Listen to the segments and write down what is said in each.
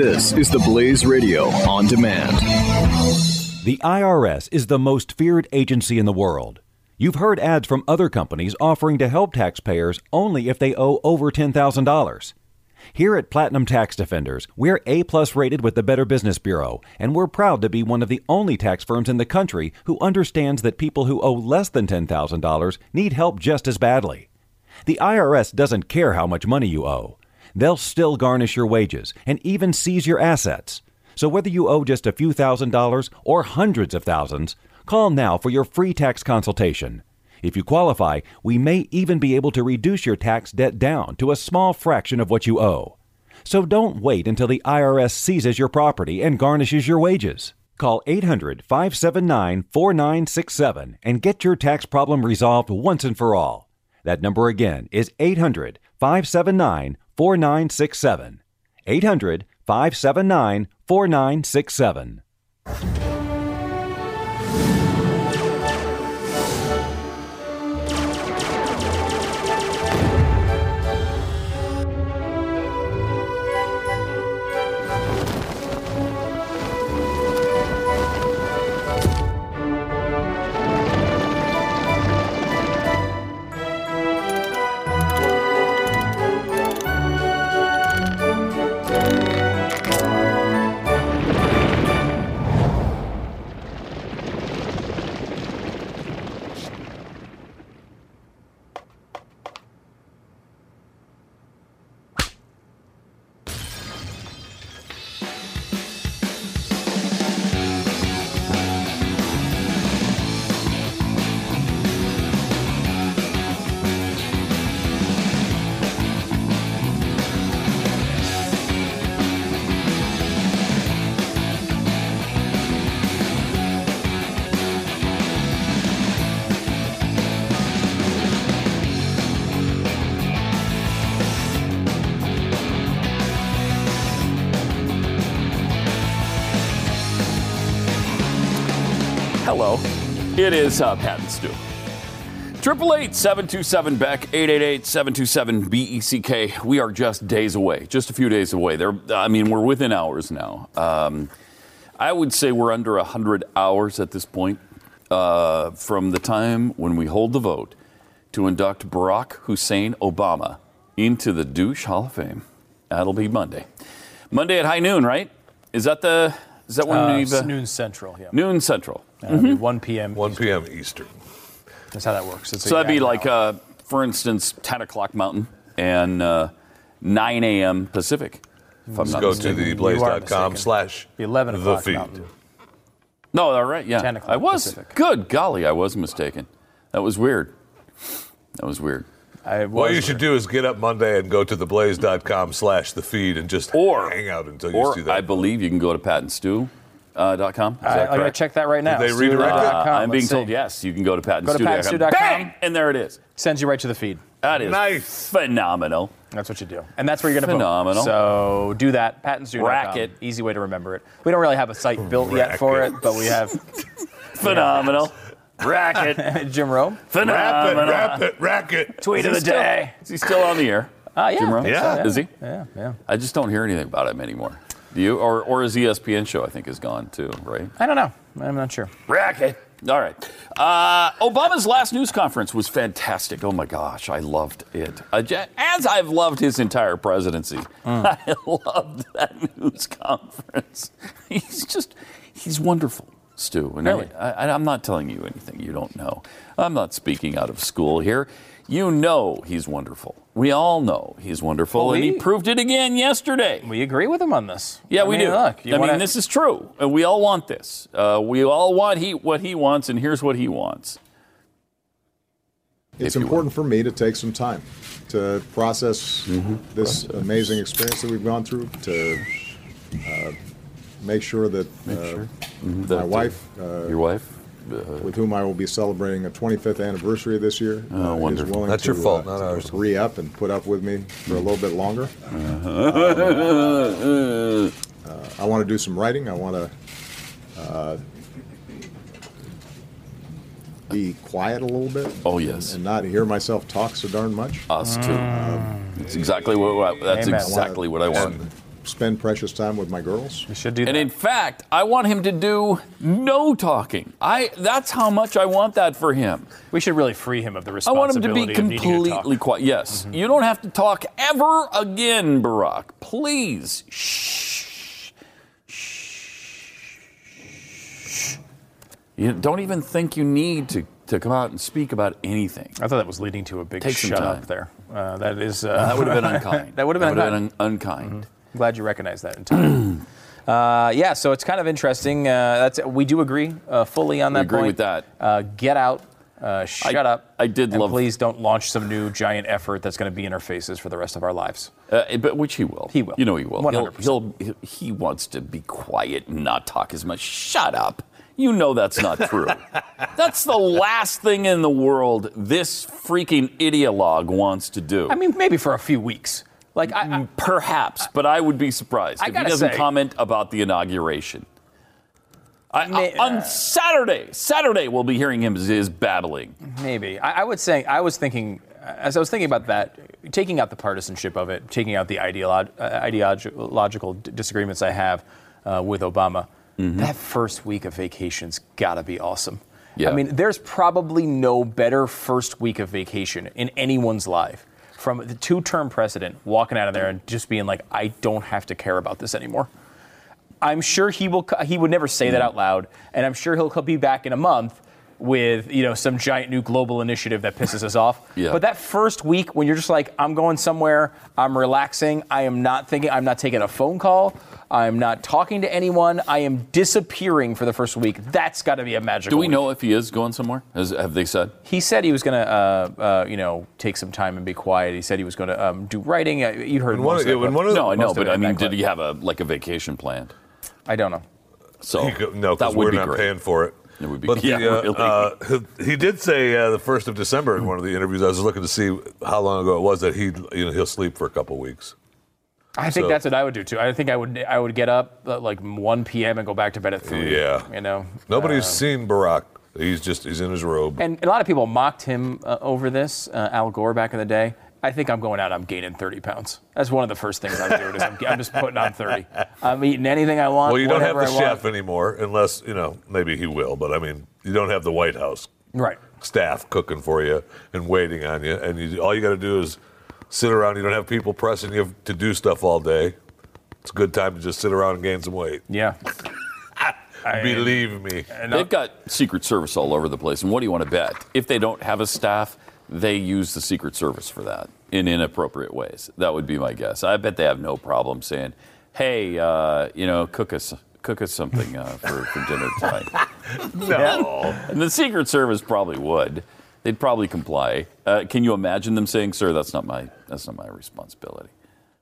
This is the Blaze Radio on demand. The IRS is the most feared agency in the world. You've heard ads from other companies offering to help taxpayers only if they owe over $10,000. Here at Platinum Tax Defenders, we're A plus rated with the Better Business Bureau, and we're proud to be one of the only tax firms in the country who understands that people who owe less than $10,000 need help just as badly. The IRS doesn't care how much money you owe. They'll still garnish your wages and even seize your assets. So whether you owe just a few thousand dollars or hundreds of thousands, call now for your free tax consultation. If you qualify, we may even be able to reduce your tax debt down to a small fraction of what you owe. So don't wait until the IRS seizes your property and garnishes your wages. Call 800 579 4967 and get your tax problem resolved once and for all. That number again is 800 579 4967. 800 579 4967. Hello. It is uh, Pat and Stu. Triple eight seven two seven Beck eight eight eight seven two seven B E C K. We are just days away, just a few days away. There, I mean, we're within hours now. Um, I would say we're under hundred hours at this point uh, from the time when we hold the vote to induct Barack Hussein Obama into the douche Hall of Fame. That'll be Monday. Monday at high noon, right? Is that the? Is that when Uh, we've it's noon central, yeah. noon central? Uh, it'll be 1 p.m. 1 p.m. Eastern. That's how that works. It's So that'd be yeah, like, uh, for instance, 10 o'clock Mountain and uh, 9 a.m. Pacific. If I'm Just not go mistaken. to You are theblaze.com slash Be 11 the o'clock feed. Mountain. No, all right, yeah. 10 o'clock I was. Pacific. Good golly, I was mistaken. That was weird. That was weird. I What you should do is get up Monday and go to theblaze.com slash the feed and just Or- hang out until you Or see that. I believe you can go to patandstu.com. Uh, dot com. Is I, that I'm going to check that right now. Did they redirect? Uh, Stu.com. I'm being Let's told see. yes. You can go to Go to patandstu.com. patandstu.com. Bang! And there it is. Sends you right to the feed. That is Nice. phenomenal. That's what you do. And that's where you're going to Phenomenal. vote. So do that. patandstu.com. Racket. Easy way to remember it. We don't really have a site built yet for it, but we have Phenomenal. Racket. Jim Rome. Rap it, Phenomenal. rap it, rack it. Tweet of Is the he still- day. Is he still on the air? Uh, yeah. Jim I Rome? think so, Yeah. Is he? Yeah, yeah. I just don't hear anything about him anymore. Do you? Or, or his ESPN show, I think, is gone too, right? I don't know. I'm not sure. Racket. All right. Uh, Obama's last news conference was fantastic. Oh my gosh, I loved it. Uh, as I've loved his entire presidency, I loved that news conference. He's just, he's wonderful, Stu. And Really? I, I, I'm not telling you anything you don't know. I'm not speaking out of school here. You know he's wonderful. We all know he's wonderful, Well, and he proved it again yesterday. We agree with him on this. Yeah, I we mean, do. Look, I wanna- mean, this is true. We all want this. Uh, we all want he what he wants, and here's what he wants. It's If you important for me to take some time to process this amazing experience that we've gone through, to uh, make sure that uh, my That, uh, wife, uh, Your wife? Uh, with whom I will be celebrating a 25th anniversary this year, Oh, uh, is willing That's to, your fault, uh, not ours. re up and put up with me for a little bit longer. uh, I want to do some writing. I want to uh, be quiet a little bit. Oh, yes. and not hear myself talk so darn much. us too. that's exactly what I, that's Amen. exactly what I want. And spend precious time with my girls. You should do that. And in fact, I want him to do no talking. I that's how much I want that for him. we should really free him of the responsibility. I want him to be of needing to talk. completely quiet. Yes, you don't have to talk ever again, Barack. Please. Shh. Shh. You don't even think you need to, to come out and speak about anything. I thought that was leading to a big Take shut up there. Uh, that is. Uh, That would have been unkind. That would have been That unkind. un- unkind. I'm glad you recognized that in time. uh, yeah, so it's kind of interesting. Uh, that's we do agree uh, fully on We that agree point. with that. Uh, get out. Uh, shut I- up. I did and love- Please don't launch some new giant effort that's going to be in our faces for the rest of our lives. Uh, but which he will. He will. You know he will. 100%. he'll, he he wants to be quiet and not talk as much. Shut up. You know that's not true. that's the last thing in the world this freaking ideologue wants to do. I mean, maybe for a few weeks. Like I, I, Perhaps, but I would be surprised if he doesn't say- comment about the inauguration. I, May- on Saturday, Saturday we'll be hearing him his babbling. Maybe. I, I would say, I was thinking, as I was thinking about that, taking out the partisanship of it, taking out the ideolo- uh, ideological d- disagreements I have uh, with Obama, that first week of vacation's got to be awesome. Yeah. I mean, there's probably no better first week of vacation in anyone's life. From the two term president walking out of there and just being like, I don't have to care about this anymore. I'm sure he will. He would never say that hmm. out loud, and I'm sure he'll be back in a month with you know some giant new global initiative that pisses us off. Yeah. But that first week when you're just like, I'm going somewhere, I'm relaxing, I am not thinking, I'm not taking a phone call, I'm not talking to anyone, I am disappearing for the first week. That's got to be a magical. Do we week. know if he is going somewhere? Has, have they said? He said he was going to, uh, uh, you know, take some time and be quiet. He said he was going to um, do writing. Uh, you heard one, most of yeah, that when clip. one of the, No, I know, but I mean, did clip. he have a like a vacation planned? I don't know. So He go- no, that because would we're be not great. paying for it. It would be- But yeah, the, uh, really. uh, he did say uh, the first of December in one of the interviews. I was looking to see how long ago it was that he, you know, he'll sleep for a couple weeks. I think So- that's what I would do too. I think I would I would get up at like 1 p.m. and go back to bed at 3. Yeah. You know. Nobody's Uh, seen Barack. He's just he's in his robe. and a lot of people mocked him uh, over this, uh, Al Gore back in the day. I think I'm going out. I'm gaining 30 pounds. That's one of the first things I'm doing. Is I'm, I'm just putting on 30. I'm eating anything I want. well, you don't have whatever the I chef want. anymore, unless you know maybe he will. But I mean, you don't have the White House Right. staff cooking for you and waiting on you, and you, all you got to do is sit around. You don't have people pressing you to do stuff all day. It's a good time to just sit around and gain some weight. Yeah. I- Believe me. They've got Secret Service all over the place. And what do you want to bet? If they don't have a staff, they use the Secret Service for that in inappropriate ways. That would be my guess. I bet they have no problem saying, hey, uh, you know, cook us. Cook us something uh, for, for dinner tonight. No. And the Secret Service probably would. They'd probably comply. Uh, can you imagine them saying, "Sir, that's not my that's not my responsibility"?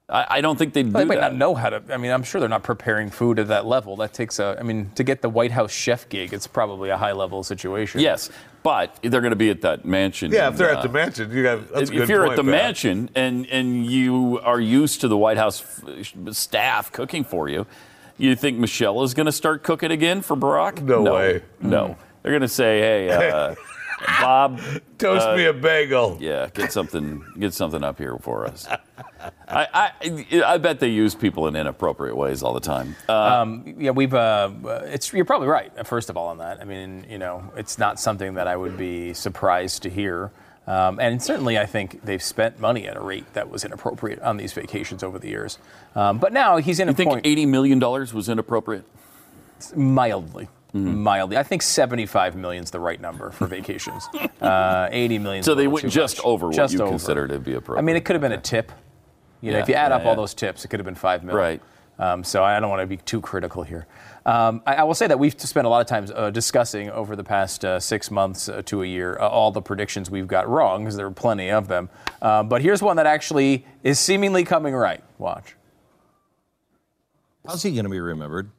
I, I don't think they'd They do might that. not know how to. I mean, I'm sure they're not preparing food at that level. That takes a. I mean, to get the White House chef gig, it's probably a high level situation. Yes, but they're going to be at that mansion. Yeah, if they're and, at the uh, mansion, you got. That's a if good you're point, at the Pat. mansion and and you are used to the White House f- staff cooking for you, you think Michelle is going to start cooking again for Barack? No way. No, they're going to say, "Hey, uh, Bob, Toast me a bagel. yeah, get something, get something up here for us." I, I I bet they use people in inappropriate ways all the time. Uh, yeah, we've. Uh, it's you're probably right. First of all, on that, I mean, you know, it's not something that I would be surprised to hear. Um, and certainly, I think they've spent money at a rate that was inappropriate on these vacations over the years. Um, but now he's in a you think point eighty million dollars was inappropriate? mildly. Mm-hmm. Mildly, I think 75 million is the right number for vacations. uh, 80 million. So they went just over what just you over. consider to be appropriate. I mean, it could have been a tip. You know, Yeah, if you add yeah, up all those tips, it could have been five million. Right. Um, so I don't want to be too critical here. Um, I, I will say that we've spent a lot of time uh, discussing over the past uh, six months uh, to a year uh, all the predictions we've got wrong, because there are plenty of them. Uh, but here's one that actually is seemingly coming right. Watch. How's he going to be remembered?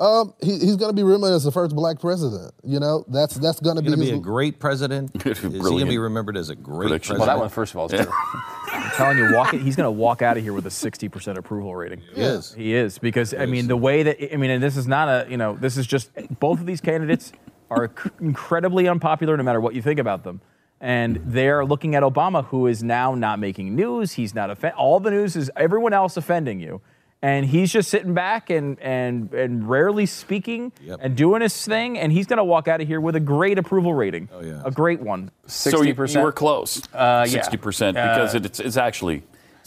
Um, he, he's going to be remembered as the first black president. You know, that's that's going to be, Going to be his- a great president? Is he going to be remembered as a great prediction. president? Well, that one, first of all, is true. I'm telling you, walk, he's going to walk out of here with a 60% approval rating. He is. He is because I mean the way that I mean, and this is not a you know this is just both of these candidates are c- incredibly unpopular no matter what you think about them, and they're looking at Obama who is now not making news. He's not offend. All the news is everyone else offending you, and he's just sitting back and and and rarely speaking Yep. and doing his thing, and he's going to walk out of here with a great approval rating. Oh, yeah. a great one. 60%? you were close. Uh, yeah. 60% because it's, it's actually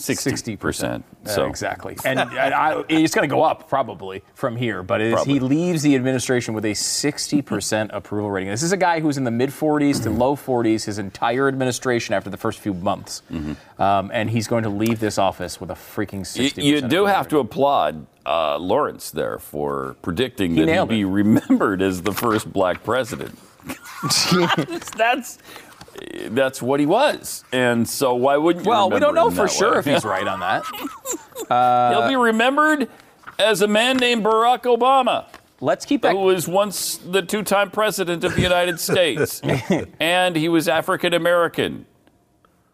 60%. So Uh, exactly, and, and I, it's going to go up probably from here. But it is, he leaves the administration with a 60% approval rating. This is a guy who's in the mid 40s to low 40s his entire administration after the first few months, um, and he's going to leave this office with a freaking 60%. You, you do have to applaud uh, Lawrence there for predicting He that he'd nailed be it. remembered as the first black president. that's that's what he was, and so why wouldn't you? Well, we don't know for sure way? if he's right on that. He'll be remembered as a man named Barack Obama. Let's keep that. Who was once the two-time president of the United States, and he was African American.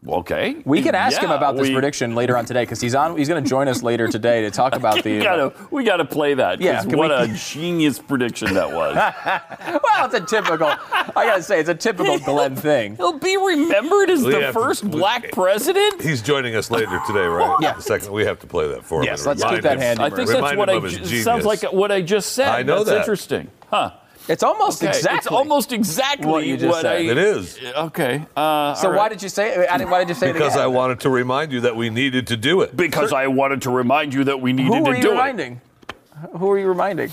Okay, We can ask him about this we- prediction later on today because he's on. He's going to join us later today to talk about the. We gotta, we gotta play that. Yeah, what we- a genius prediction that was. well, it's a typical. I gotta say, it's a typical Glenn thing. He'll be remembered as We the first we- black president. He's joining us later today, right? Yeah. The second we have to play that for him. Yes, let's keep that handy. I think that's what I. ju- Sounds like what I just said. I know that's that. interesting, huh? It's almost Okay, exactly. It's almost exactly what you just said. I. It is. Okay. Uh, So all why did you say? I didn't, why did you say Because it I wanted to remind you that we needed to do it. Because I wanted to remind you that we needed to do it. Who are you do it. reminding? Who are you reminding?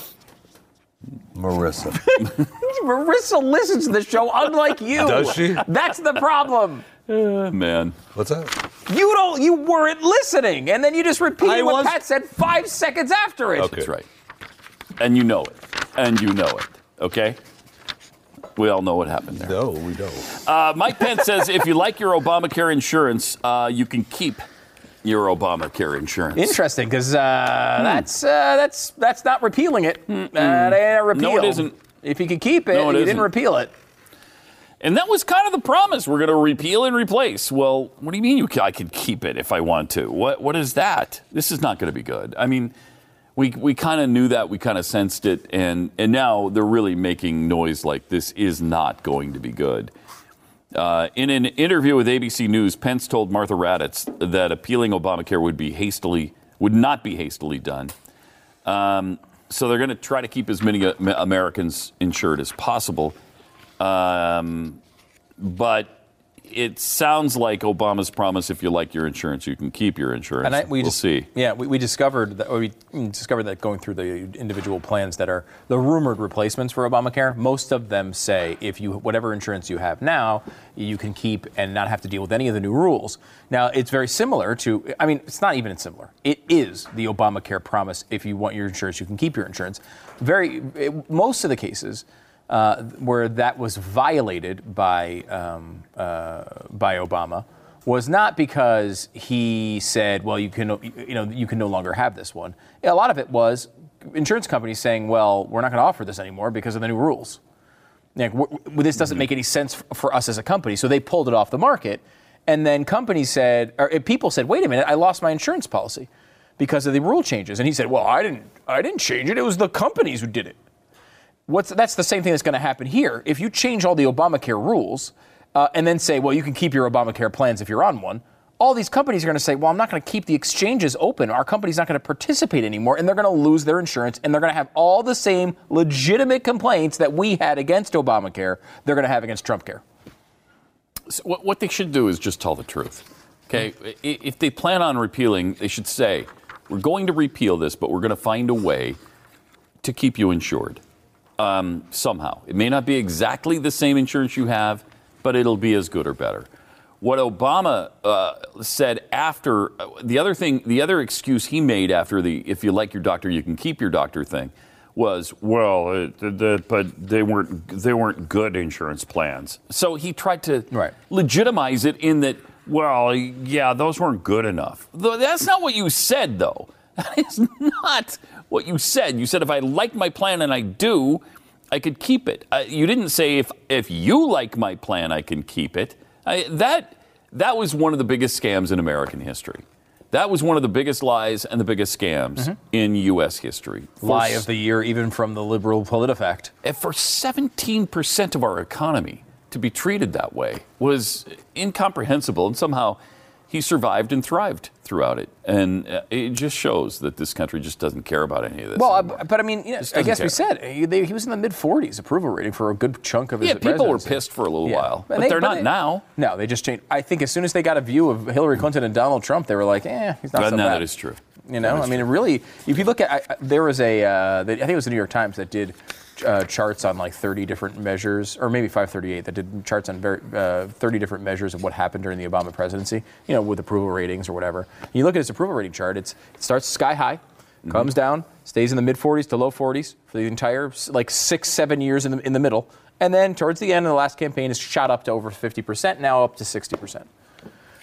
Marissa. Marissa listens to the show, unlike you. Does she? That's the problem. Man, What's that? You don't. You weren't listening, and then you just repeated I what was- Pat said five seconds after it. Okay. that's right. And you know it. And you know it. Okay. We all know what happened there. No, we don't. Uh, Mike Pence says if you like your Obamacare insurance, uh, you can keep your Obamacare insurance. Interesting, because uh, that's uh, that's that's not repealing it. That ain't a repeal. No, it isn't. If you could keep it, No, it you isn't. didn't repeal it. And that was kind of the promise. We're going to repeal and replace. Well, what do you mean you I could keep it if I want to? What What is that? This is not going to be good. I mean, we we kind of knew that. We kind of sensed it, and and now they're really making noise like this is not going to be good. Uh, in an interview with ABC News, Pence told Martha Raddatz that appealing Obamacare would be hastily would not be hastily done. Um, so they're going to try to keep as many uh, Americans insured as possible. Um, but it sounds like Obama's promise: if you like your insurance, you can keep your insurance. And I, we we'll just, see. Yeah, we, we discovered that we discovered that going through the individual plans that are the rumored replacements for Obamacare, most of them say if you whatever insurance you have now, you can keep and not have to deal with any of the new rules. Now it's very similar to. I mean, it's not even similar. It is the Obamacare promise: if you want your insurance, you can keep your insurance. Very it- most of the cases. Uh, where that was violated by um, uh, by Obama was not because he said, "Well, you can you know you can no longer have this one." A lot of it was insurance companies saying, "Well, we're not going to offer this anymore because of the new rules." Like, this doesn't make any sense for us as a company, so they pulled it off the market. And then companies said, or uh, people said, "Wait a minute, I lost my insurance policy because of the rule changes." And he said, "Well, I didn't, I didn't change it. It was the companies who did it." What's, that's the same thing that's going to happen here. If you change all the Obamacare rules uh, and then say, well, you can keep your Obamacare plans if you're on one, all these companies are going to say, well, I'm not going to keep the exchanges open. Our company's not going to participate anymore, and they're going to lose their insurance, and they're going to have all the same legitimate complaints that we had against Obamacare, they're going to have against Trump care. So what, what they should do is just tell the truth. Okay, if they plan on repealing, they should say, "We're going to repeal this, but we're going to find a way to keep you insured um, somehow. It may not be exactly the same insurance you have, but it'll be as good or better." What Obama uh, said after uh, the other thing, the other excuse he made after the "if you like your doctor, you can keep your doctor" thing was, well, it, the, the, but they weren't they weren't good insurance plans. So he tried to Right. legitimize it in that, well, yeah, those weren't good enough. That's not what you said, though. That is not what you said. You said if I like my plan and I do, I could keep it. Uh, you didn't say if if you like my plan, I can keep it. I, that that was one of the biggest scams in American history. That was one of the biggest lies and the biggest scams in U.S. history. For Lie of the year, even from the liberal PolitiFact. and for 17% of our economy to be treated that way was incomprehensible. And somehow he survived and thrived throughout it. And uh, it just shows that this country just doesn't care about any of this. Well, anymore. But I mean, you know, I guess care. we said he, they, he was in the mid 40s approval rating for a good chunk of his yeah, people were pissed for a little Yeah. while, but they- they're not they- now. No, they just changed. I think as soon as they got a view of Hillary Clinton and Donald Trump, they were like, eh, he's not Uh, so no, bad. that is true. You know, I mean, it really, if you look at, I, there was a, uh, the- I think it was the New York Times that did uh, charts on like 30 different measures, or maybe 538 that did charts on very, uh, 30 different measures of what happened during the Obama presidency, you know, with approval ratings or whatever. You look at his approval rating chart, it's, it starts sky high, Mm-hmm. comes down, stays in the mid 40s to low 40s for the entire like six, seven years in the, in the middle. And then towards the end of the last campaign, is shot up to over 50%, now up to 60%.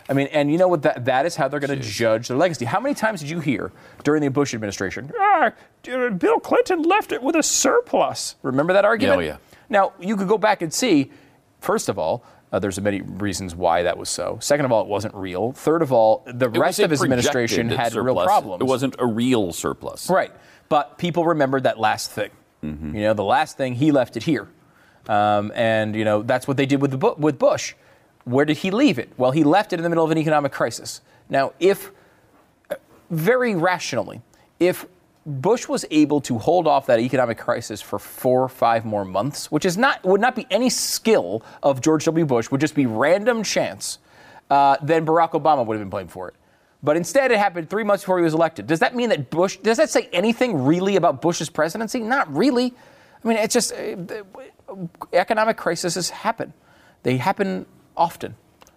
I mean, and you know what? That, that is how they're going to judge their legacy. How many times did you hear during the Bush administration, ah, Bill Clinton left it with a surplus? Remember that argument? Oh, yeah. Now, you could go back and see, first of all, uh, there's many reasons why that was so. Second of all, it wasn't real. Third of all, the It rest of his administration had real surplus. problems. It wasn't a real surplus. Right. But people remembered that last thing. Mm-hmm. You know, the last thing, he left it here. Um, and, you know, that's what they did with, the, with Bush. Where did he leave it? Well, he left it in the middle of an economic crisis. Now, if, very rationally, if Bush was able to hold off that economic crisis for four or five more months, which is not would not be any skill of George W. Bush, would just be random chance, uh, then Barack Obama would have been blamed for it. But instead, it happened three months before he was elected. Does that mean that Bush? Does that say anything really about Bush's presidency? Not really. I mean, it's just uh, economic crises happen. They happen often.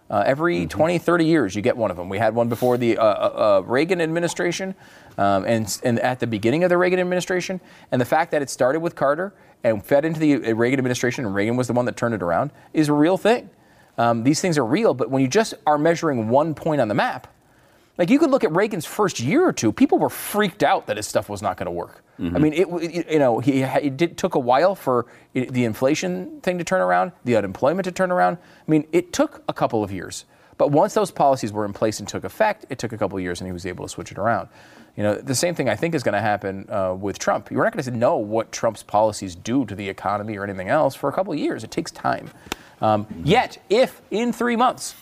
Uh, every 20, 30 years, you get one of them. We had one before the uh, uh, uh, Reagan administration, um, and, and at the beginning of the Reagan administration. And the fact that it started with Carter and fed into the uh, Reagan administration, and Reagan was the one that turned it around, is a real thing. Um, these things are real, but when you just are measuring one point on the map, like you could look at Reagan's first year or two, people were freaked out that his stuff was not going to work. I mean, it, it- you know, he, it did, took a while for it, the inflation thing to turn around, the unemployment to turn around. I mean, it took a couple of years. But once those policies were in place and took effect, it took a couple of years and he was able to switch it around. You know, the same thing I think is going to happen uh, with Trump. You're not going to know what Trump's policies do to the economy or anything else for a couple of years. It takes time. Um, yet, if in three months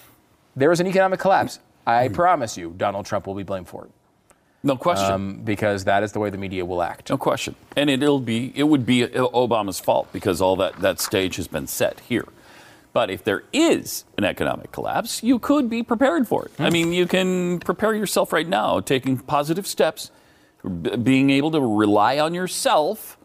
there is an economic collapse, I promise you, Donald Trump will be blamed for it. No question. Um, because that is the way the media will act. No question. And it, it'll be it would be Obama's fault because all that, that stage has been set here. But if there is an economic collapse, you could be prepared for it. I mean, you can prepare yourself right now, taking positive steps, b- being able to rely on yourself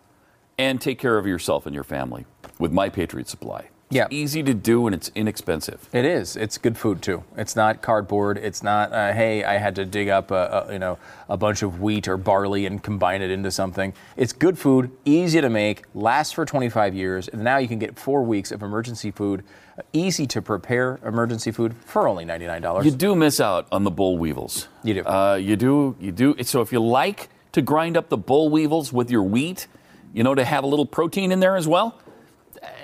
and take care of yourself and your family with My Patriot Supply. It's Yeah. easy to do and it's inexpensive. It is. It's good food too. It's not cardboard. It's not. Uh, hey, I had to dig up a, a, you know a bunch of wheat or barley and combine it into something. It's good food, easy to make, lasts for 25 years, and now you can get four weeks of emergency food, uh, easy to prepare emergency food for only $99. You do miss out on the boll weevils. You do. Uh, you do. You do. So if you like to grind up the boll weevils with your wheat, you know, to have a little protein in there as well,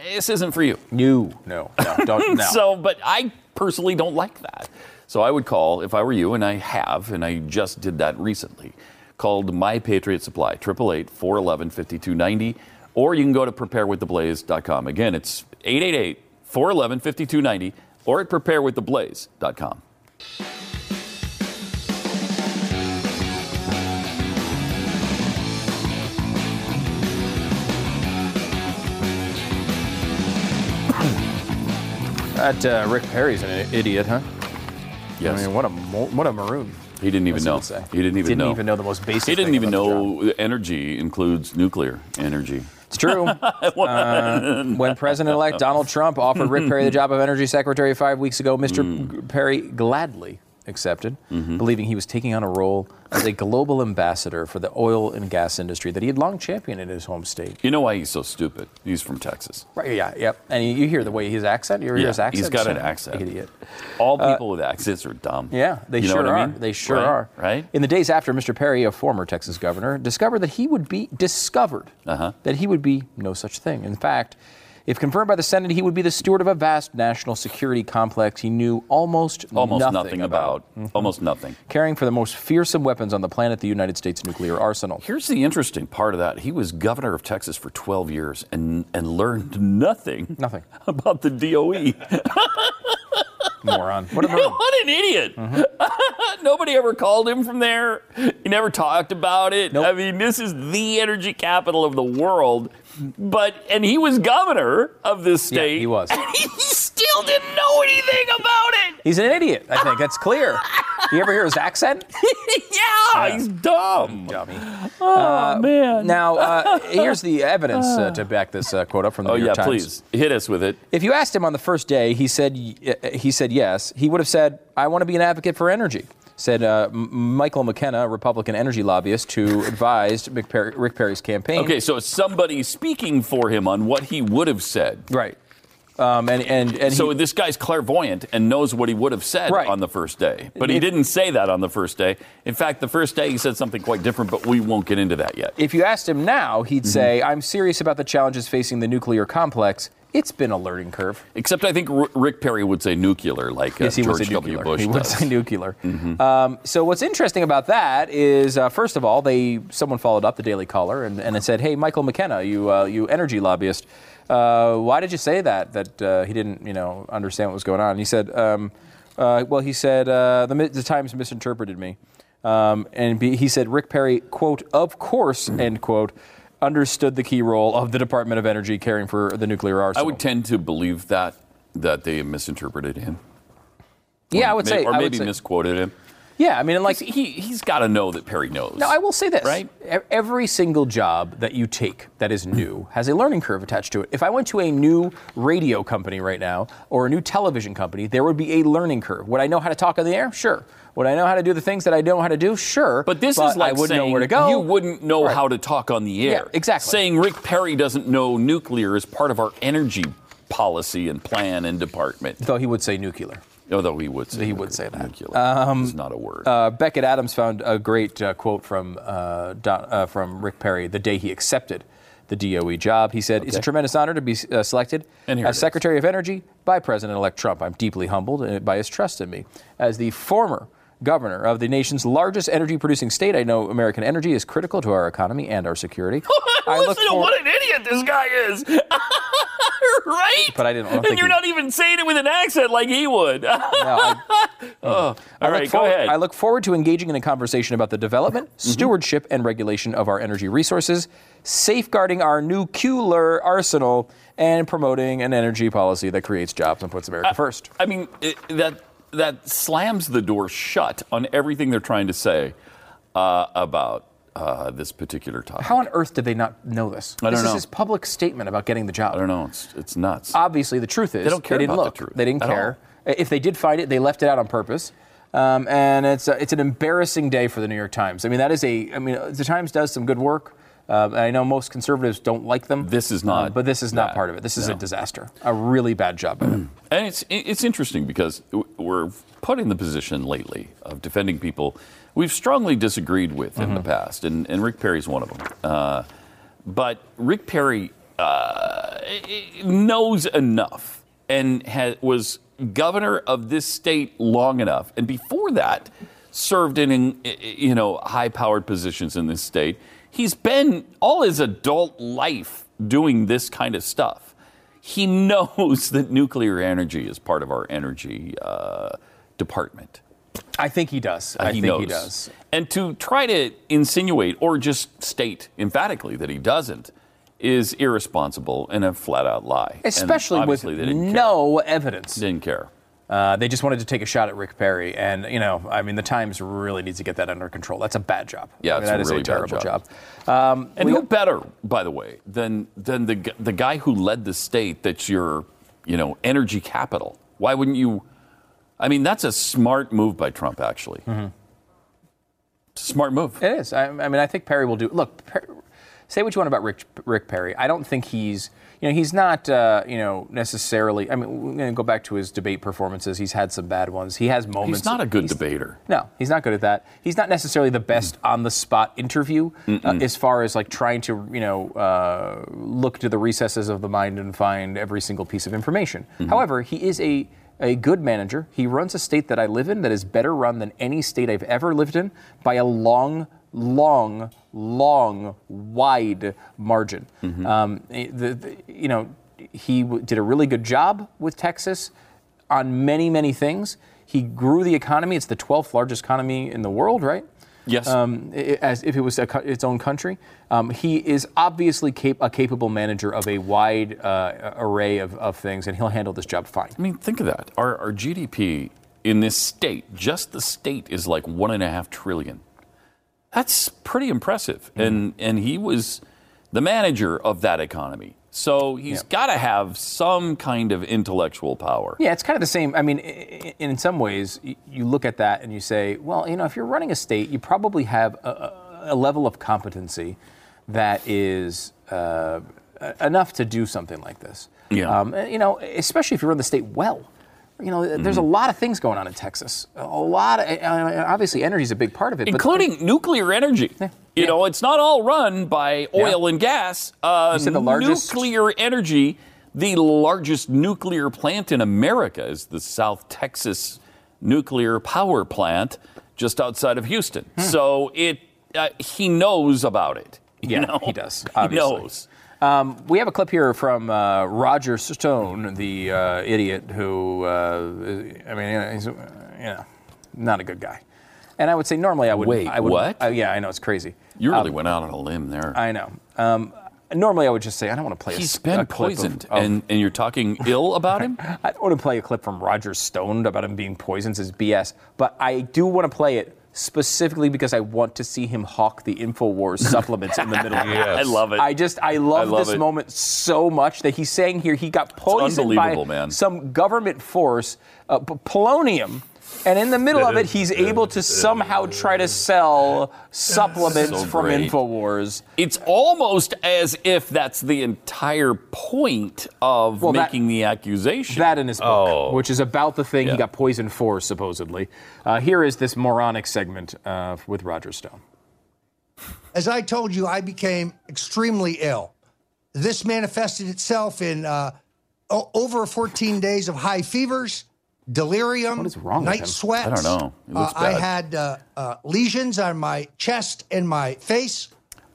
this isn't for you. no, no, no, don't. No. So, but I personally don't like that. So I would call, if I were you, and I have, and I just did that recently, called My Patriot Supply, 888 411 5290, or you can go to preparewiththeblaze.com. Again, it's 888 411 5290, or at preparewiththeblaze.com. That uh, Rick Perry's an idiot, huh? Yes. I mean, what a mo- what a maroon. He didn't even know. what I'd say. He didn't even Didn't know. even know the most basic He didn't even know energy includes nuclear energy. It's true. Uh, when President-elect Donald Trump offered Rick Perry the job of Energy Secretary five weeks ago, Mr. Mm. Perry gladly accepted, Mm-hmm. believing he was taking on a role as a global ambassador for the oil and gas industry that he had long championed in his home state. You know why he's so stupid? He's from Texas. Right? Yeah. Yep. And you, you hear the way his accent. You hear Yeah, his accent. he's got an accent. Idiot. All people with accents are dumb. Uh, Yeah, they You know sure what I are. mean? They sure Right? are. Right? In the days after Mr. Perry, a former Texas governor, discovered that he would be discovered Uh-huh. that he would be no such thing. In fact, if confirmed by the Senate, he would be the steward of a vast national security complex he knew almost, Almost nothing, nothing, about. Mm-hmm. Almost nothing. Caring for the most fearsome weapons on the planet, the United States nuclear arsenal. Here's the interesting part of that. He was governor of Texas for 12 years and, and learned nothing, Nothing. about the. DOE. Moron. What a moron. what an idiot. Mm-hmm. Nobody ever called him from there. He never talked about it. Nope. I mean, this is the energy capital of the world. But, and he was governor of this state. Yeah, he was. He still didn't know anything about it. He's an idiot. I think that's clear. You ever hear his accent? yeah, he's dumb. Dummy. Oh, man. Now, uh, here's the evidence uh, to back this uh, quote up from the oh, New yeah, York Times. please hit us with it. If you asked him on the first day, he said uh, he said yes. He would have said, "I want to be an advocate for energy." Said uh, Michael McKenna, a Republican energy lobbyist, who advised Rick, Perry, Rick Perry's campaign. Okay, so somebody speaking for him on what he would have said. right. Um, and and and So he, this guy's clairvoyant and knows what he would have said Right. on the first day. But he If- didn't say that on the first day. In fact, the first day he said something quite different, but we won't get into that yet. if you asked him now, he'd Mm-hmm. say, "I'm serious about the challenges facing the nuclear complex. It's been a learning curve." Except I think R- Rick Perry would say nuclear, like uh, Yes, he George would say W. nuclear. Bush he would say nuclear. Mm-hmm. Um, so what's interesting about that is, uh, first of all, they someone followed up the Daily Caller and, and it said, "Hey, Michael McKenna, you uh, you energy lobbyist, uh, why did you say that? That uh, he didn't, you know, understand what was going on?" And he said, um, uh, "Well, he said uh, the, the Times misinterpreted me." Um, and be, he said, Rick Perry, quote, of course, end quote, understood the key role of the Department of Energy caring for the nuclear arsenal. I would tend to believe that that they misinterpreted him. yeah, I would May- say. or I would maybe say- misquoted him. Yeah, I mean, like he he's got to know that Perry knows. Now, I will say this. Right? Every single job that you take that is new has a learning curve attached to it. If I went to a new radio company right now or a new television company, there would be a learning curve. Would I know how to talk on the air? Sure. Would I know how to do the things that I don't know how to do? Sure. But this is like I wouldn't saying know where to go. you wouldn't know Right. how to talk on the air. Yeah, exactly. Saying Rick Perry doesn't know nuclear is part of our energy policy and plan and department. Though he would say nuclear. Although he would say He nuclear. would say that. Nuclear is not a word. Uh, Becket Adams found a great uh, quote from uh, Don, uh, from Rick Perry the day he accepted the DOE job. He said, "It's a tremendous honor to be uh, selected And here it as is. Secretary of Energy by President-elect Trump. I'm deeply humbled uh, by his trust in me as the former." Governor of the nation's largest energy producing state, I know American energy is critical to our economy and our security. I look Listen to what an idiot this guy is. right? But I didn't- I and think you're he- not even saying it with an accent like he would. No, I- oh, all I look right, go forward- ahead. I look forward to engaging in a conversation about the development, Mm-hmm. stewardship, and regulation of our energy resources, safeguarding our nuclear arsenal, and promoting an energy policy that creates jobs and puts America first. I mean, it, that that slams the door shut on everything they're trying to say uh, about uh, this particular topic. How on earth did they not know this? I don't this know. is his public statement about getting the job. I don't know. It's it's nuts. Obviously, the truth is They don't care didn't about the truth They didn't care. If they did find it, they left it out on purpose. Um, and it's a, it's an embarrassing day for the New York Times. I mean, that is a. I mean, the Times does some good work. Um, and I know most conservatives don't like them. This is not Um, but this is not that. part of it. This is a disaster. A really bad job by them. And it's it's interesting because we're put in the position lately of defending people we've strongly disagreed with in the past, and, and Rick Perry's one of them. Uh, but Rick Perry uh, knows enough and ha- was governor of this state long enough, and before that, served in you know high-powered positions in this state. He's been all his adult life doing this kind of stuff he knows that nuclear energy is part of our energy uh, department. I think he does. Uh, I he think knows. he does. And to try to insinuate or just state emphatically that he doesn't is irresponsible and a flat out lie. Especially with obviously they didn't no evidence. Didn't care. Uh, they just wanted to take a shot at Rick Perry, and you know, I mean, the Times really needs to get that under control. That's a bad job. Yeah, I mean, that a is really a terrible job. job. Um, And we- who better, by the way, than than the the guy who led the state that's your, you know, energy capital? Why wouldn't you? I mean, that's a smart move by Trump, actually. Mm-hmm. Smart move. It is. I, I mean, I think Perry will do. Look, per, say what you want about Rick, Rick Perry. I don't think he's, you know, he's not, uh, you know, necessarily. I mean, we're going to go back to his debate performances. He's had some bad ones. He has moments. He's not a good he's- debater. No, he's not good at that. He's not necessarily the best on the spot interview uh, as far as like trying to, you know, uh, look to the recesses of the mind and find every single piece of information. However, he is a a good manager. He runs a state that I live in that is better run than any state I've ever lived in by a long, long, long, wide margin. Um, the, the, you know, he w- did a really good job with Texas. on many, many things. He grew the economy. It's the 12th largest economy in the world, right? Yes. Um, as if it was co- its own country. Um, he is obviously cap- a capable manager of a wide uh, array of, of things, and he'll handle this job fine. I mean, think of that. Our, our GDP in this state, just the state, is like one and a half trillion. That's pretty impressive. Mm-hmm. And and he was the manager of that economy. So he's got to have some kind of intellectual power. Yeah, it's kind of the same. I mean, in some ways, you look at that and you say, well, you know, if you're running a state, you probably have a, a, a level of competency that is uh, enough to do something like this. Yeah. Um, you know, especially if you run the state well. You know, there's a Mm-hmm. lot of things going on in Texas. A lot of, uh, obviously, energy is a big part of it. Including nuclear energy. You Yeah. know, it's not all run by oil and gas. Uh, You said the largest- nuclear energy, the largest nuclear plant in America is the South Texas nuclear power plant just outside of Houston. So it uh, he knows about it. you Yeah, know? he does, He knows. Um, we have a clip here from uh, Roger Stone, the uh, idiot who, uh, I mean, he's, you know, not a good guy. And I would say normally I would. Wait, I would, what? Uh, yeah, I know it's crazy. You really Um, went out on a limb there. I know. Um, normally I would just say I don't want to play. a, He's s- been a clip of- poisoned, of- and, and you're talking ill about him? I don't want to play a clip from Roger Stone about him being poisoned as BS, but I do want to play it specifically because I want to see him hawk the Infowars supplements in the middle. of it. I love it. I just I love, love this it. moment so much that he's saying here he got poisoned by man. some government force, uh, polonium. And in the middle of it, he's able to somehow try to sell supplements So from great. Infowars. It's almost as if that's the entire point of Well, that- making the accusation. That in his book, Oh. which is about the thing Yeah. he got poisoned for, supposedly. Uh, here is this moronic segment uh, with Roger Stone. As I told you, I became extremely ill. This manifested itself in uh, over 14 days of high fevers, delirium, What is wrong with night him? sweats. I don't know. It looks Uh, I had uh, uh, lesions on my chest and my face.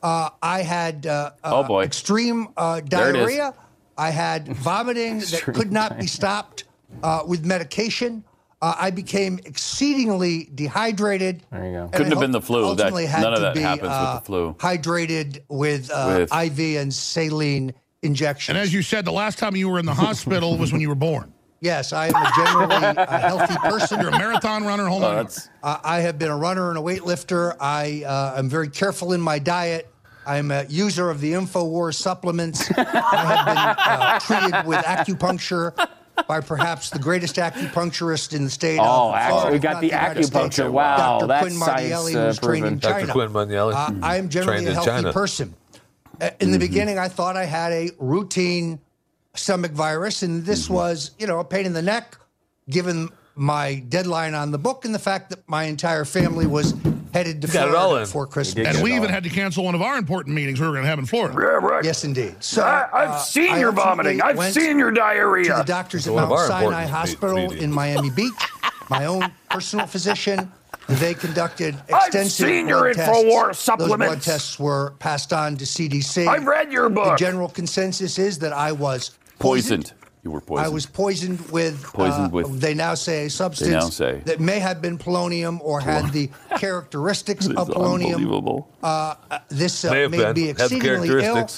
Uh, I had uh, uh, Oh, boy. extreme uh, There it is. diarrhea. I had vomiting that could not be stopped uh, with medication. Uh, I became exceedingly dehydrated. There you go. Couldn't I have been the flu. That- ultimately had none of to that be, happens with the flu. Hydrated with, uh, With- IV and saline injections. And as you said, the last time you were in the hospital was when you were born. Yes, I am a generally a healthy person. You're a marathon runner. Hold Oh, on. Uh, I have been a runner and a weightlifter. I uh, am very careful in my diet. I'm a user of the InfoWars supplements. I have been uh, treated with acupuncture by perhaps the greatest acupuncturist in the state Oh, of actually, Florida, we got not the United States. acupuncture. Wow, Dr. that's Quinn science, Martielli, uh, who's trained in. China. Dr. Quinn Manielli. Uh, I am generally trained a healthy China. person. Uh, In the beginning, I thought I had a routine stomach virus, and this Mm-hmm. was, you know, a pain in the neck, given my deadline on the book and the fact that my entire family was headed to got all Florida for Christmas. And we even had to cancel one of our important meetings we were going to have in Florida. Yes, indeed. So I, I've uh, seen I your vomiting. I've seen your diarrhea. to the diarrhea. doctors at Mount Sinai Hospital meetings. in Miami Beach, my own personal physician. They conducted I've extensive seen your blood tests. InfoWars Those blood tests were passed on to CDC. I've read your book. The general consensus is that I was poisoned. Poisoned. You were poisoned. I was poisoned with. Poisoned uh, with- They now say a substance now say. that may have been polonium or had the characteristics of polonium. unbelievable. Uh, this uh, May have may been. be Had the exceedingly ill.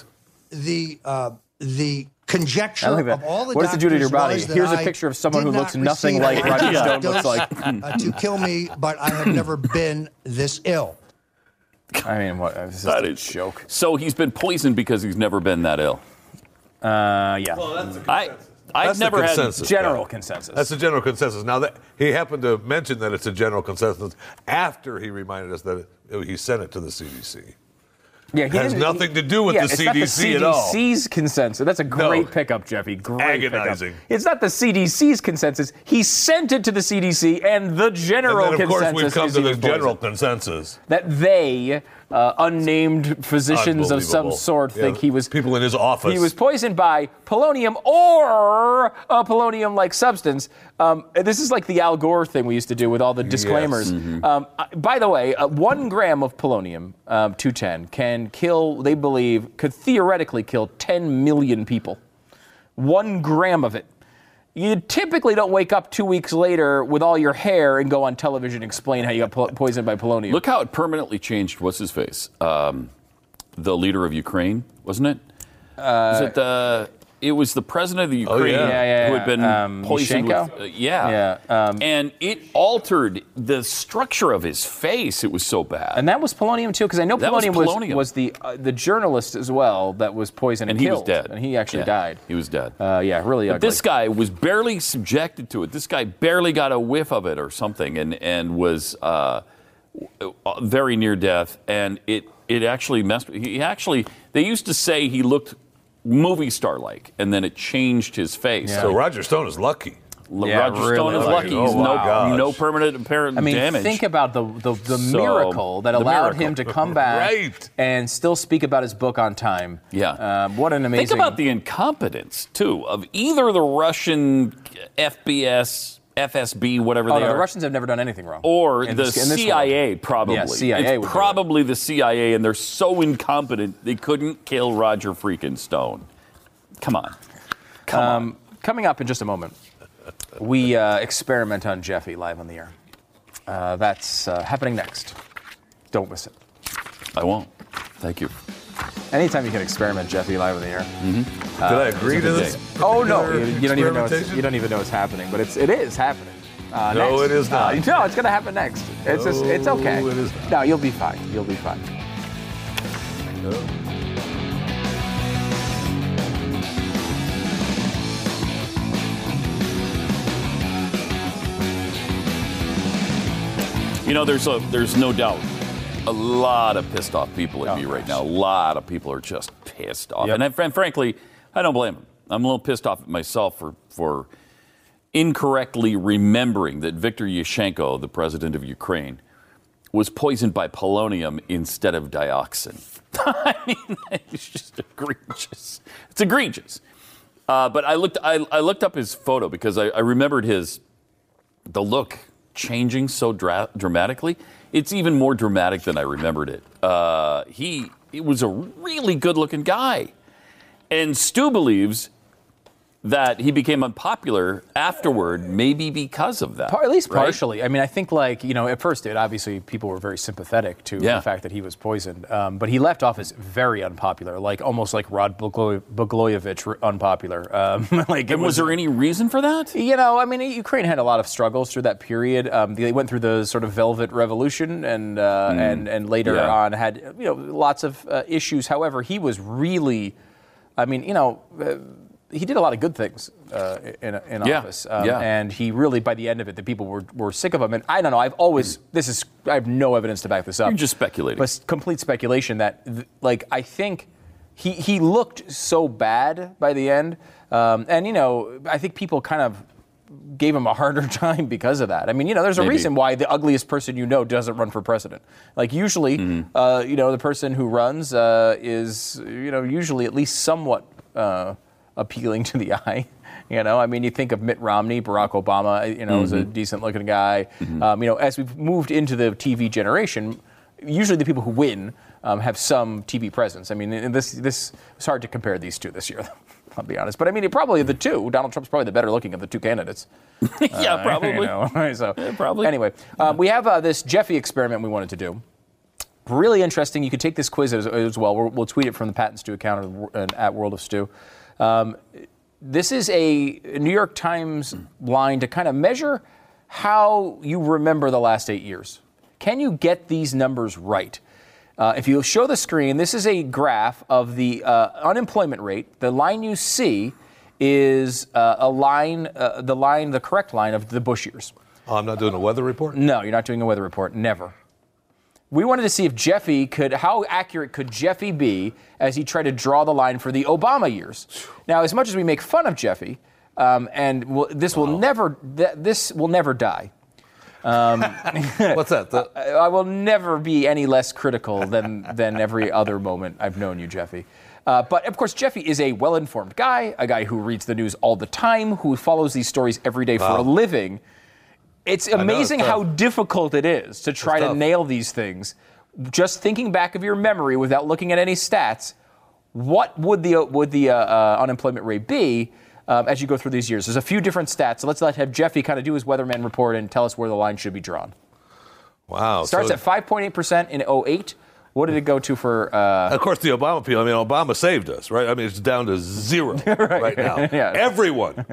The uh, the conjecture like of all the What does it do to your doctors body? Here's a picture of someone who looks nothing like a Roger dose Stone looks like. uh, to kill me, but I have never been this ill. I mean, what? This is That a is joke. So he's been poisoned because he's never been that ill. Uh, yeah. I, I've That's the never had. consensus. General Pat. consensus. That's the general consensus. Now that he happened to mention that it's a general consensus after he reminded us that it, he sent it to the CDC. Yeah, he has nothing to do with yeah, the it's not CDC at all. CDC's consensus. That's a great pickup, Jeffy. Great Agonizing. pickup. It's not the CDC's consensus. He sent it to the CDC, and the general And then, of course, we've come to the general consensus. that they, uh, unnamed physicians of some sort, Yeah, think he was people in his office. He was poisoned by polonium or a polonium-like substance. Um, this is like the Al Gore thing we used to do with all the disclaimers. Mm-hmm. Um, uh, by the way, uh, one gram of polonium, um, 210, can kill. They believe could theoretically kill 10 million people. One gram of it. You typically don't wake up two weeks later with all your hair and go on television and explain how you got po- poisoned by polonium. Look how it permanently changed. What's his face? Um, the leader of Ukraine, wasn't it? Was it the? It was the president of the Oh, Ukraine yeah. Yeah, yeah, who had been Um, poisoned with. Uh, yeah, Yeah, um, and it altered the structure of his face. It was so bad. and that was polonium too, because I know That was polonium was, was the uh, the journalist as well that was poisoned and, and he was dead. and he actually died. He was dead. Uh, yeah, really But ugly. this guy was barely subjected to it. This guy barely got a whiff of it or something, and and was uh, uh, very near death. And it it actually messed. He actually they used to say he looked movie star like, and then it changed his face. So Roger Stone is lucky. L- Yeah, Roger really Stone is lucky. lucky. He's Oh, no wow. no permanent apparent I mean, damage. think about the the, the So, miracle that the allowed miracle. him to come back Right. and still speak about his book on time. Yeah. um, what an amazing. Think about the incompetence too of either the Russian FBS, FSB, whatever Oh they no, the Russians have never done anything wrong. or In the this- CIA probably. Yeah, CIA It's it. probably the CIA, and they're so incompetent they couldn't kill Roger freaking Stone. Come on, come on. Um, coming up in just a moment, we uh, experiment on Jeffy live on the air. Uh, that's uh, happening next. Don't miss it. I won't. Thank you. Anytime you can experiment Jeffy live on the air. Did I agree to this? Oh no, you, you don't even know. It's, you don't even know it's happening, but it's it is happening. Uh, No, next. it is not. Uh, no, it's gonna happen next. It's just it's okay. it is not. No, you'll be fine. You'll be fine. You know, there's a there's no doubt a lot of pissed off people at me right now. A lot of people are just pissed off, Yep. and, I- and frankly, I don't blame them. I'm a little pissed off at myself for for incorrectly remembering that Viktor Yushchenko, the president of Ukraine, was poisoned by polonium instead of dioxin. I mean, it's just egregious. It's egregious. Uh, but I looked I, I looked up his photo because I, I remembered his the look changing so dra- dramatically. It's even more dramatic than I remembered it. Uh, he, he was a really good looking guy. And Stu believes that he became unpopular afterward, maybe because of that. Par- at least right? partially. I mean, I think like you know, at first, it obviously people were very sympathetic to Yeah. the fact that he was poisoned, um, but he left office very unpopular, like almost like Rod Boglo- Bogloyevich unpopular. Um, like, And was there any reason for that? You know, I mean, Ukraine had a lot of struggles through that period. Um, they went through the sort of Velvet Revolution, and uh, and and later Yeah. on had you know lots of uh, issues. However, he was really, I mean, you know. Uh, he did a lot of good things uh, in, in Yeah, office, um, yeah. and he really, by the end of it, the people were, were sick of him. And I don't know. I've always this is I have no evidence to back this up. You're just speculating. But complete speculation that, like, I think he he looked so bad by the end, um, and you know, I think people kind of gave him a harder time because of that. I mean, you know, there's a Maybe. reason why the ugliest person you know doesn't run for president. Like usually, Mm-hmm. uh, you know, the person who runs uh, is, you know, usually at least somewhat uh, appealing to the eye. You know, I mean, you think of Mitt Romney, Barack Obama, you know, is Mm-hmm. a decent-looking guy. Um, you know, as we've moved into the TV generation, usually the people who win um, have some TV presence. I mean, this this it's hard to compare these two this year. I'll be honest, but I mean, probably the two. Donald Trump's probably the better looking of the two candidates. yeah, Uh, probably. you know, so probably. Anyway, um, we have uh, this Jeffy experiment we wanted to do. Really interesting. You could take this quiz as, as well. We'll, we'll tweet it from the Pat and Stu account at- at World of Stu. Um, this is a New York Times line to kind of measure how you remember the last eight years. Can you get these numbers right? Uh, if you show the screen, this is a graph of the uh, unemployment rate. The line you see is uh, a line, uh, the line, the correct line of the Bush years. Oh, I'm not doing a weather report? No, you're not doing a weather report. Never. We wanted to see if Jeffy could, how accurate could Jeffy be as he tried to draw the line for the Obama years. Now, as much as we make fun of Jeffy, um, and we'll, this will never, th- this will never die. What's that? The- I, I will never be any less critical than than every other moment I've known you, Jeffy. Uh, but of course, Jeffy is a well-informed guy, a guy who reads the news all the time, who follows these stories every day for a living. It's know, amazing tough. how difficult it is to try to nail these things. Just thinking back of your memory without looking at any stats, what would the would the uh, uh, unemployment rate be? um, as you go through these years. There's a few different stats. So let's let have Jeffy kind of do his weatherman report and tell us where the line should be drawn. Wow. Starts so- at 5.8% in 08. What did it go to for? Uh, Of course, the Obama people. I mean, Obama saved us, right? I mean, it's down to zero right, now. Yeah. Everyone,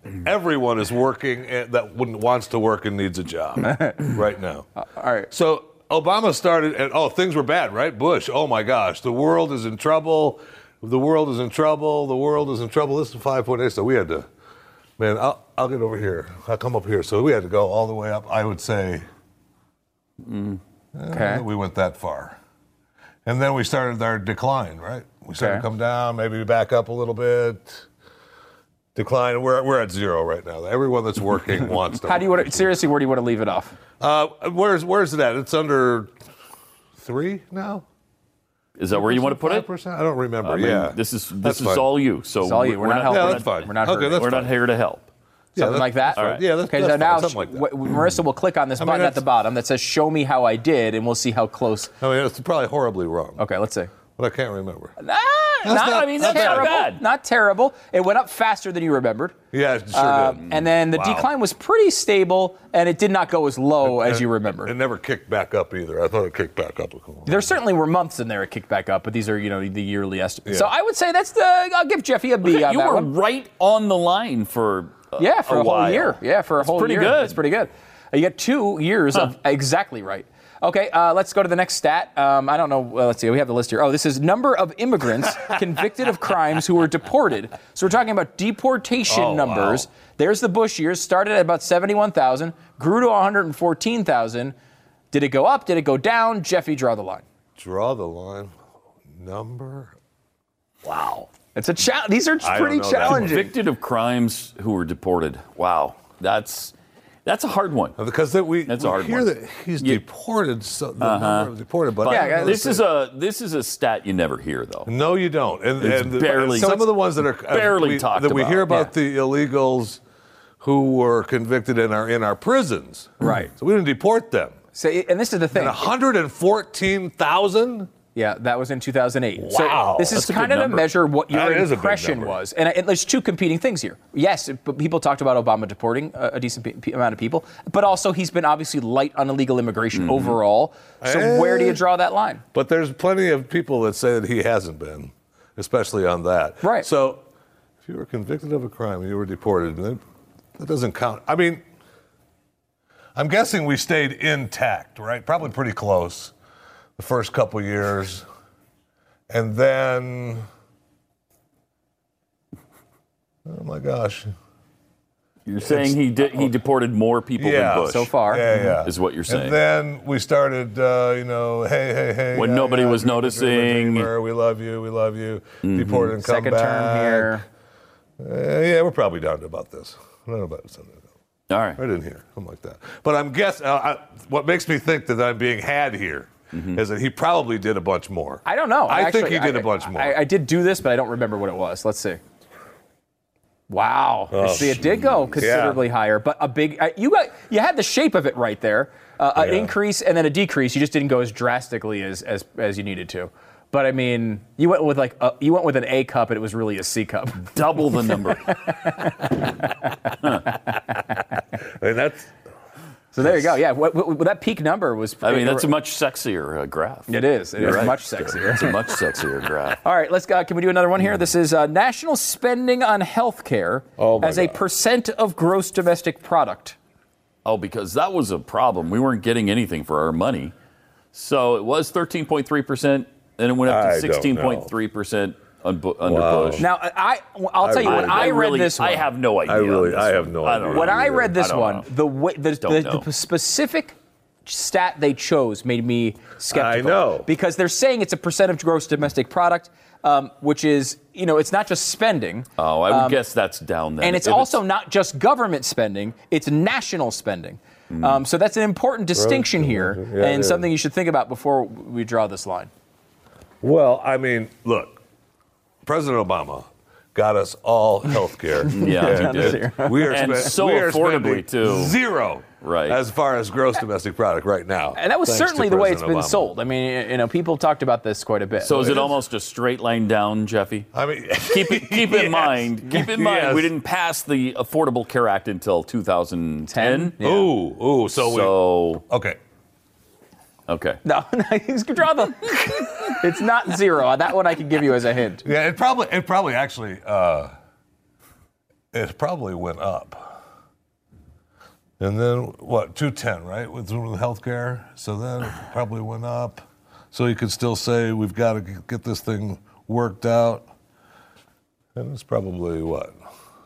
everyone is working and that wants to work and needs a job right now. all right. So Obama started, and oh, things were bad, right? Bush, oh my gosh, the world is in trouble. The world is in trouble. The world is in trouble. This is 5.8. So we had to, man, I'll, I'll get over here. I'll come up here. So we had to go all the way up, I would say. Okay. Uh, we went that far. And then we started our decline, right? We started Okay. to come down, maybe back up a little bit. Decline. We're, we're at zero right now. Everyone that's working wants to. how do you want to, seriously? Where do you want to leave it off? Uh, where's where's it at? It's under three now. Is that where you want to put it? 5%? I don't remember. I mean, yeah, this is this That's is fine. all you. So It's all you. We're not helping. Yeah, that's fine. We're not Okay, hurting. that's we're fine. not here to help. Yeah, Something that- like that. that's. Yeah, that's, okay. that's so now fine. something like that. w- Marissa will click on this I mean, button at the bottom that says "Show me how I did," and we'll see how close. I mean, it's probably horribly wrong, Okay, let's see. but I can't remember. Nah, not, not- I mean, not terrible. bad. Not terrible. It went up faster than you remembered. Yeah, it sure Um, did. and then the Wow. decline was pretty stable, and it did not go as low as And- you remember. It never kicked back up either. I thought it kicked back up. A little. There certainly were months in there it kicked back up, but these are you know the yearly estimates. Yeah. So I would say that's the. I'll give Jeffy a B on you that were one. right on the line for uh, Yeah, for a, whole while. year. Yeah, for a whole year. That's whole pretty year. good. That's pretty good. Uh, You got two years of exactly right. Okay, uh, let's go to the next stat. Um, I don't know. Well, let's see. We have the list here. Oh, this is number of immigrants convicted of crimes who were deported. So we're talking about deportation Oh, wow. numbers. There's the Bush years. Started at about 71,000, grew to 114,000. Did it go up? Did it go down? Jeffy, draw the line. Draw the line. Number. Wow. It's a cha- These are pretty challenging. Convicted of crimes who were deported. Wow, that's that's a hard one. Because that we, That's a we hard hear one. that he's Yeah. deported. So the Uh-huh. number of deported, but But Yeah, guys, this is a this is a stat you never hear though. No, you don't. And, It's and barely- some So of the ones that are uh, barely we, talked that we hear about. about the illegals who were convicted and are in our prisons. Right. So we didn't deport them. So, and this is the thing. And 114,000. Yeah, that was in 2008. Wow. So this is kind of to measure what your That is a big impression was. And, and there's two competing things here. Yes, it- people talked about Obama deporting a, a decent pe- amount of people, but also he's been obviously light on illegal immigration Mm-hmm. overall. So where do you Eh. draw that line? But there's plenty of people that say that he hasn't been, especially on that. Right. So if you were convicted of a crime and you were deported, then that doesn't count. I mean, I'm guessing we stayed intact, right? Probably pretty close the first couple years. And then, oh my gosh. You're saying he did he deported more people Yeah. than Bush So far. Yeah, yeah. is what you're saying. And then we started, uh, you know, hey, hey, hey. When yeah, nobody yeah, was dreamer, noticing. dreamer, dreamer, we love you, we love you. Deported and come Second back. term here. Uh, yeah, we're probably down to about this. I don't know about something. All right. Right in here, something like that. But I'm guessing, uh, I, what makes me think that I'm being had here is that he probably did a bunch more. I don't know. I think Actually, he did a a bunch more. I, I did do this, but I don't remember what it was. Let's see. Wow. Oh, See, it did go considerably higher, but a big. Uh, you got you had the shape of it right there. Uh, An Yeah. increase and then a decrease. You just didn't go as drastically as as, as you needed to. But I mean, you went with like a, you went with an A cup, and it was really a C cup. Double the number. and that's So there you go. Yeah, what, what, what- that peak number was. I mean, that's a much sexier uh, graph. It is. It You're is right. much sexier. It's a much sexier graph. All right, let's go. Can we do another one here? This is uh, national spending on healthcare Oh, my as a percent of gross domestic product. Oh, because that was a problem. We weren't getting anything for our money. So it was 13.3%, and it went up to don't know. 16.3% un- under Wow. Bush. Now, I, I'll tell you, when I, read really, this one, I have no idea. I really- I have no I idea. know. when I read this I one, the, way the, the, the specific stat they chose made me skeptical. I know. because they're saying it's a percent of gross domestic product, um, which is you know it's not just spending. Oh, I would Um, guess that's down there. And it's If also not just government spending, it's national spending. Um, so that's an important distinction here Mm. Yeah, and is. something you should think about before we draw this line. Well, I mean, look, President Obama got us all health care. Yeah, he did. We are, And spend- so we are affordably, spending too. Zero Right. As far as gross domestic product right now. And that was certainly the way it's President been Obama. sold. I mean, you know, people talked about this quite a bit. So is it almost a straight line down, Jeffy? I mean, keep it, keep in Yes. mind. Keep in mind, Yes. we didn't pass the Affordable Care Act until 2010. Yeah. Ooh, ooh. So, So we, okay. Okay. No, no, you can draw the. it's not zero. That one I can give you as a hint. Yeah, it probably it probably actually uh, it probably went up. And then what? Two ten, right? With with healthcare. So then it probably went up. So you could still say we've got to get this thing worked out. And it's probably what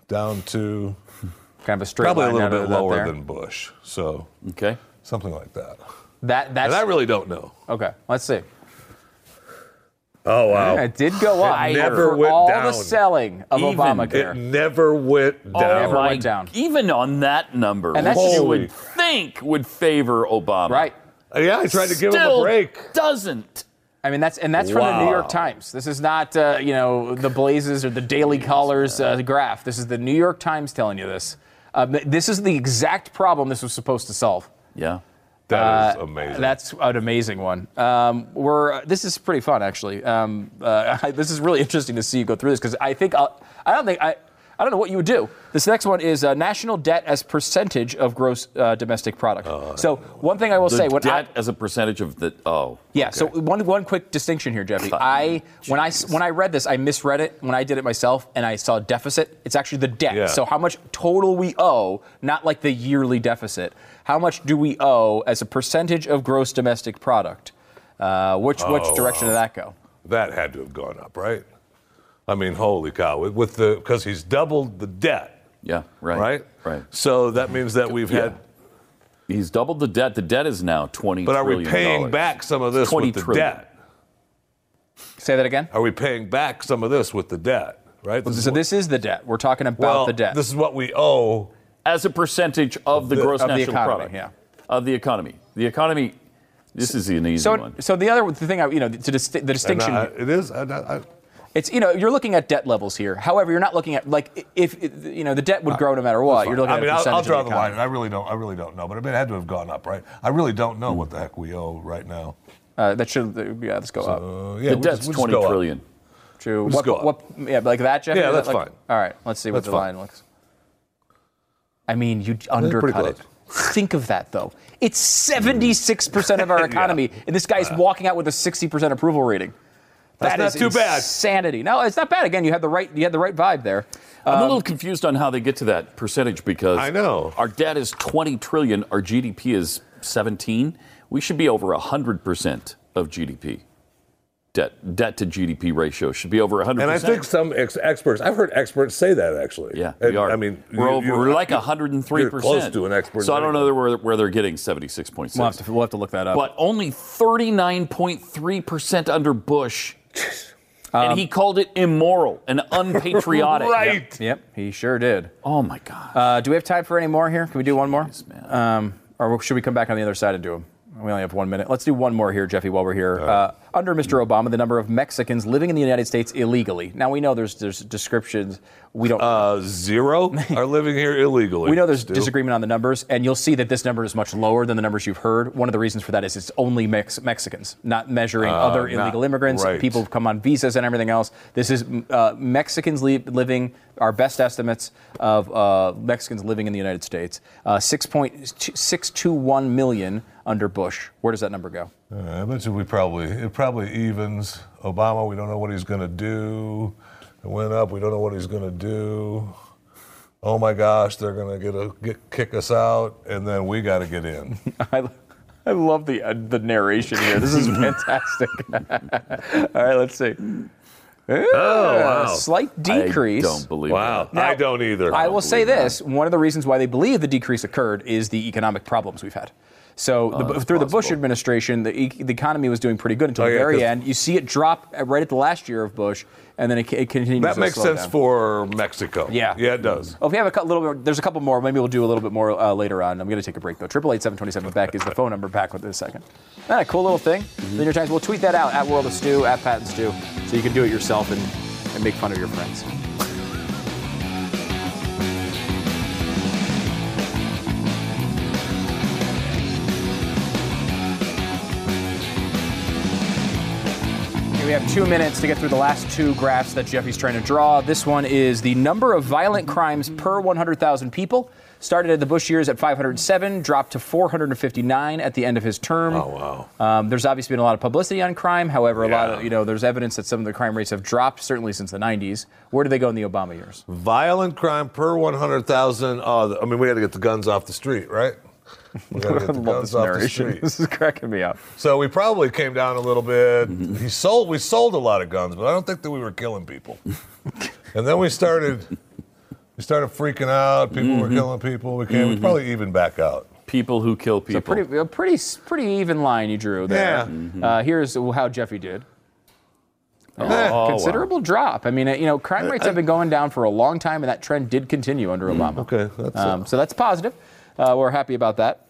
down to Kind of a straight probably a little bit lower than Bush. So Okay. something like that. That. That's And I really don't know. okay. Let's see. Oh wow! It did go up. It never for went all down. the selling of Even. Obamacare. It never went down. never My- went down. Even on that number, And that's which you Holy- would think would favor Obama. right. Yeah, I tried to give him a break. Doesn't. I mean, that's and that's from the New York Times. This is not uh, you know the Blazes or the Daily Callers uh, graph. This is the New York Times telling you this. Uh, this is the exact problem this was supposed to solve. Yeah. That is Uh. That's an amazing one. Um, we're this is pretty fun actually. Um, uh, this is really interesting to see you go through this because I think I'll, I don't think I. I don't know what you would do. This next one is uh, national debt as percentage of gross uh, domestic product. so one thing I will say, when I, debt as a percentage of the. Oh. yeah. So one one quick distinction here, Jeffy. I when I when I read this, I misread it when I did it myself, and I saw deficit. It's actually the debt. Yeah. So how much total we owe, not like the yearly deficit. How much do we owe as a percentage of gross domestic product? Uh, which which Oh, direction did that go? that had to have gone up, right? I mean, holy cow! With, with the because he's doubled the debt, Yeah. Right. right? Right. So that means that we've Yeah. had. He's doubled the debt. The debt is now twenty. But are we paying dollars. back some of this 20 with the trillion. debt? Say that again. Are we paying back some of this with the debt? Right. This is So what- this is the debt. We're talking about well, the debt. This is what we owe. as a percentage of the, The- gross of the national economy, product. yeah. Of the economy. The economy. This is an easy so one. so the other the thing I you know to dis- the uh, distinction. I- it is. I, I, uh, It's you know you're looking at debt levels here. However, you're not looking at like if you know the debt would grow no matter what. You're looking I at mean, a I'll, percentage I'll of draw the the line. I really don't. I really don't know. But it had to have gone up, right? I really don't know what the heck we owe right now. Uh, that should yeah let's go up. Uh, yeah, the we'll debt's just- we'll just up. trillion. True. just What, go up. what yeah like that Jeff? Yeah, that's that like- fine. All right, let's see what That's the fine. line looks. I mean, you undercut it. close. Think of that though. It's 76% of our economy, and this guy's walking out with a 60% approval rating. That's That not is too bad. Sanity. No, it's not bad. Again, you had the right you had the right vibe there. I'm a Um, little confused on how they get to that percentage because I know. our debt is 20 trillion, our GDP is 17. We should be over 100% of GDP. Debt debt to GDP ratio should be over 100%. And I think some ex- experts, I've heard experts say that actually. yeah, And, we are. I mean, we're, you- over, you're- we're like 103%. You're close to an expert. So I don't know where, where they're getting 76.6. We'll have, to, we'll have to look that up. but only 39.3% under Bush. Um, and he called it immoral and unpatriotic. Right. Yep, he sure did. Oh my God. Uh, do we have time for any more here? Can we do one more? man. Um, or should we come back on the other side and do them? We only have one minute. Let's do one more here, Jeffy, while we're here. Uh, under Mr. Obama, the number of Mexicans living in the United States illegally. Now we know there's there's descriptions. We don't. Uh, zero are living here illegally. we know there's disagreement on the numbers, and you'll see that this number is much lower than the numbers you've heard. One of the reasons for that is it's only Mex- Mexicans, not measuring other Uh, not- illegal immigrants, right. people who come on visas and everything else. This is uh, Mexicans li- living, our best estimates of uh, Mexicans living in the United States. Uh, 6.621 million under Bush. Where does that number go? Uh, I bet you we probably it probably evens. Obama, we don't know what he's going to do. It went up. We don't know what he's going to do. Oh my gosh, they're going to get a get, kick us out, and then we got to get in. I, I love the uh, the narration here. This is fantastic. All right, let's see. Oh, wow. A slight decrease. I don't believe it. Wow, that. I don't either. I will say this: one of the reasons why they believe the decrease occurred is the economic problems we've had. So the, that's through the Bush administration, the, the economy was doing pretty good until Oh, the yeah, very end. You see it drop right at the last year of Bush, and then it, it continues. that to makes sense down. for Mexico. Yeah. yeah, it does. Oh, if we have a little bit, there's a couple more. Maybe we'll do a little bit more uh, later on. I'm going to take a break though. Triple eight seven twenty seven back is the phone number. Back with it in a second. Ah, a cool little thing. Mm-hmm. The New York Times. We'll tweet that out at World of Stu at Pat and Stu, so you can do it yourself and, and make fun of your friends. We have two minutes to get through the last two graphs that Jeffy's trying to draw. This one is the number of violent crimes per 100,000 people. Started at the Bush years at 507, dropped to 459 at the end of his term. Oh wow! Um, there's obviously been a lot of publicity on crime. However, a lot of you know, there's evidence that some of the crime rates have dropped, certainly since the 90s. Where do they go in the Obama years? Violent crime per 100,000. Oh, I mean, we had to get the guns off the street, right? We got to get the love guns this off the narration. street. This is cracking me up. So we probably came down a little bit. He sold. We sold a lot of guns, but I don't think that we were killing people. and then we started. We started freaking out. People were Mhm. killing people. We came. We Mhm. probably even back out. People who kill people. So pretty, a pretty, pretty even line you drew there. Yeah. Uh, here's how Jeffy did. Oh, wow. considerable drop. I mean, uh, you know, crime rates have been going down for a long time, and that trend did continue under Obama. Okay, that's um, so that's positive. Uh, we're happy about that.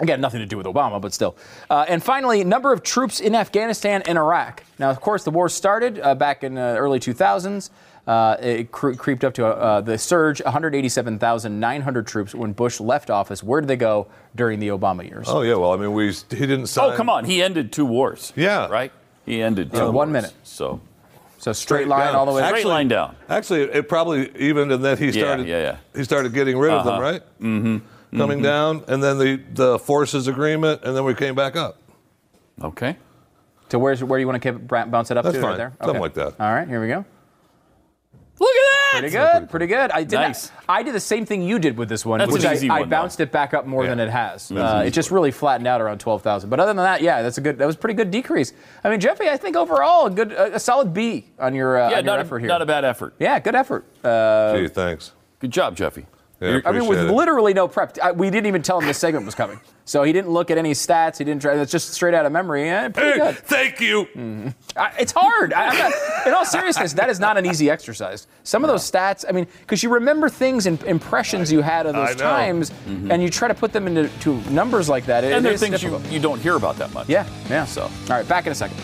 Again, nothing to do with Obama, but still. Uh, and finally, number of troops in Afghanistan and Iraq. Now, of course, the war started uh, back in the early 2000s. Uh, it cre- creeped up to uh, the surge, 187,900 troops when Bush left office. Where did they go during the Obama years? Oh yeah. Well, I mean, we he didn't sign. Oh, come on. He ended two wars. Yeah. Right? He ended two Yeah, one minute. So, So straight line all the way. Straight line down. Actually, it probably even and then he started. yeah, yeah. yeah. He started getting rid of them, Uh-huh. right? Mm-hmm. Coming down, and then the the forces agreement, and then we came back up. Okay. So where's where do you want to keep, bounce it up That's to? fine. Right there. Something like that. All right, here we go. Look at that. Pretty good, pretty good. I did Nice. not- I did the same thing you did with this one, That's which an I, easy I one, though. bounced it back up more than it has. Uh, it just really flattened out around twelve thousand. But other than that, yeah, that's a good. That was a pretty good decrease. I mean, Jeffy, I think overall a good, a, a solid B on your, uh, Yeah, on your not effort a, here. not a bad effort. yeah, good effort. Uh, Gee, thanks. Good job, Jeffy. Yeah, I mean, with it. literally no prep. I, we didn't even tell him this segment was coming, so he didn't look at any stats. He didn't try. It's just straight out of memory. Pretty Hey, good. thank you. Mm-hmm. I, it's hard. I, not, in all seriousness, that is not an easy exercise. Some of those stats, I mean, because you remember things and impressions you had of those times, mm-hmm. and you try to put them into to numbers like that. It, And there are things you, you don't hear about that much. Yeah, yeah. So. All right, back in a second.